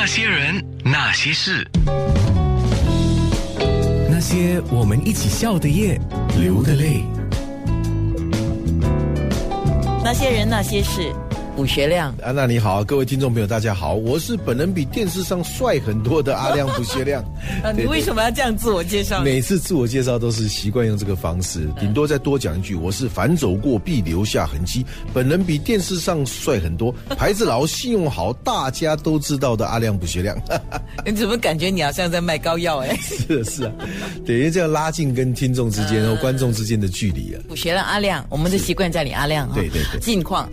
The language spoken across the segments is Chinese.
那些人，那些事，那些我们一起笑的夜，流的泪。那些人，那些事。卜学亮，安娜你好，各位听众朋友大家好，我是本人比电视上帅很多的阿亮卜学亮。啊，你为什么要这样自我介绍？每次自我介绍都是习惯用这个方式，顶多再多讲一句，我是反走过必留下痕迹，本人比电视上帅很多，牌子老，信用好，大家都知道的阿亮卜学亮。你怎么感觉你好像在卖膏药哎？是啊是啊，等于这样拉近跟听众之间、和观众之间的距离啊。卜学亮阿亮，我们的习惯叫你阿亮啊。对对对，近况。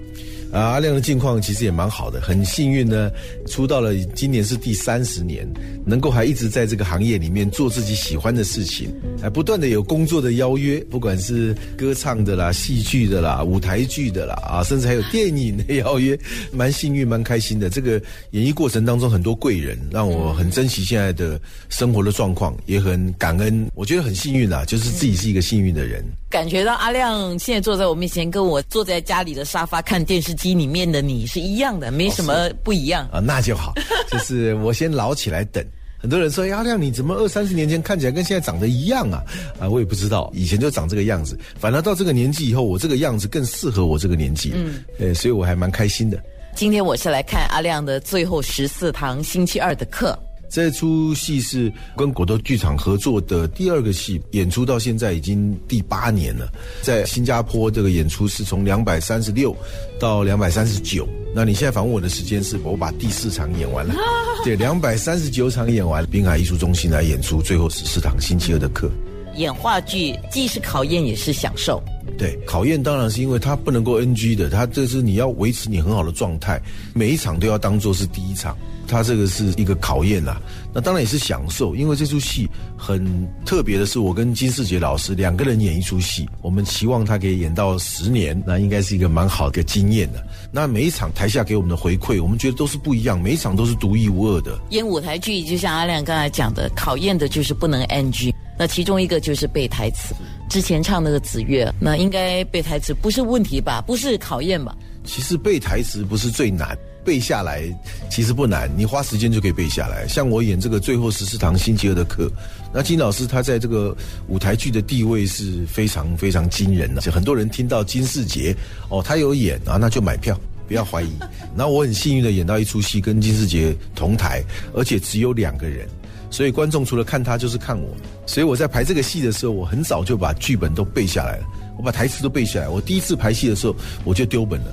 啊，阿亮的境况其实也蛮好的，很幸运呢，出道了，今年是第三十年，能够还一直在这个行业里面做自己喜欢的事情，还不断的有工作的邀约，不管是歌唱的啦、戏剧的啦、舞台剧的啦，啊，甚至还有电影的邀约，蛮幸运、蛮开心的。这个演艺过程当中，很多贵人让我很珍惜现在的生活的状况，也很感恩。我觉得很幸运啊，就是自己是一个幸运的人。感觉到阿亮现在坐在我面前，跟我坐在家里的沙发看电视里面的你是一样的，没什么不一样啊。那就好，就是我先老起来等。很多人说阿亮你怎么二三十年前看起来跟现在长得一样啊？啊，我也不知道，以前就长这个样子。反而到这个年纪以后，我这个样子更适合我这个年纪。嗯，呃，所以我还蛮开心的。今天我是来看阿亮的最后十四堂星期二的课。这出戏是跟果豆剧场合作的第二个戏，演出到现在已经第八年了。在新加坡这个演出是从两百三十六到两百三十九。那你现在访问我的时间是我把第四场演完了，对，两百三十九场演完，滨海艺术中心来演出最后十四堂星期二的课。演话剧既是考验也是享受。对，考验当然是因为它不能够 NG 的，它这是你要维持你很好的状态，每一场都要当做是第一场。它这个是一个考验啦，那当然也是享受，因为这出戏很特别的是，我跟金世杰老师两个人演一出戏，我们期望他可以演到十年，那应该是一个蛮好的经验的。那每一场台下给我们的回馈，我们觉得都是不一样，每一场都是独一无二的。演舞台剧就像阿亮刚才讲的，考验的就是不能 NG，那其中一个就是背台词。之前唱那个紫月，那应该背台词不是问题吧？不是考验吧？其实背台词不是最难。背下来其实不难，你花时间就可以背下来。像我演这个最后十四堂星期二的课，那金老师他在这个舞台剧的地位是非常非常惊人的。就很多人听到金世杰哦，他有演啊，那就买票，不要怀疑。然后我很幸运的演到一出戏跟金世杰同台，而且只有两个人，所以观众除了看他就是看我。所以我在排这个戏的时候，我很早就把剧本都背下来了，我把台词都背下来。我第一次排戏的时候，我就丢本了。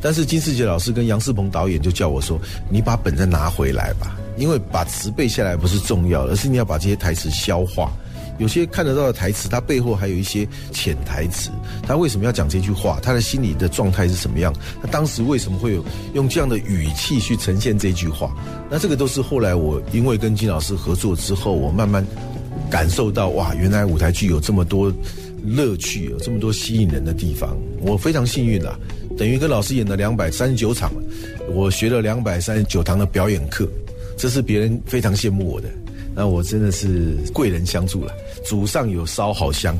但是金世杰老师跟杨世鹏导演就叫我说：“你把本再拿回来吧，因为把词背下来不是重要，而是你要把这些台词消化。有些看得到的台词，它背后还有一些潜台词。他为什么要讲这句话？他的心理的状态是什么样？他当时为什么会有用这样的语气去呈现这句话？那这个都是后来我因为跟金老师合作之后，我慢慢感受到哇，原来舞台剧有这么多乐趣，有这么多吸引人的地方。我非常幸运啊。”等于跟老师演了两百三十九场，我学了两百三十九堂的表演课，这是别人非常羡慕我的。那我真的是贵人相助了，祖上有烧好香。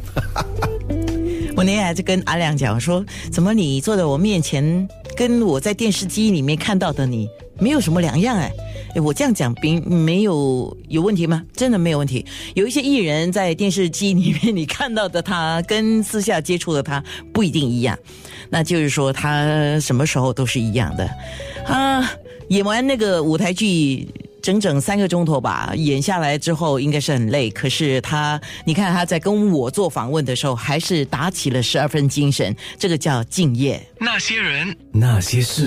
我那天还是跟阿亮讲说，怎么你坐在我面前，跟我在电视机里面看到的你没有什么两样哎。哎，我这样讲，并没有有问题吗？真的没有问题。有一些艺人，在电视机里面你看到的他，跟私下接触的他不一定一样。那就是说，他什么时候都是一样的。啊，演完那个舞台剧，整整三个钟头吧，演下来之后应该是很累。可是他，你看他在跟我做访问的时候，还是打起了十二分精神。这个叫敬业。那些人，那些事。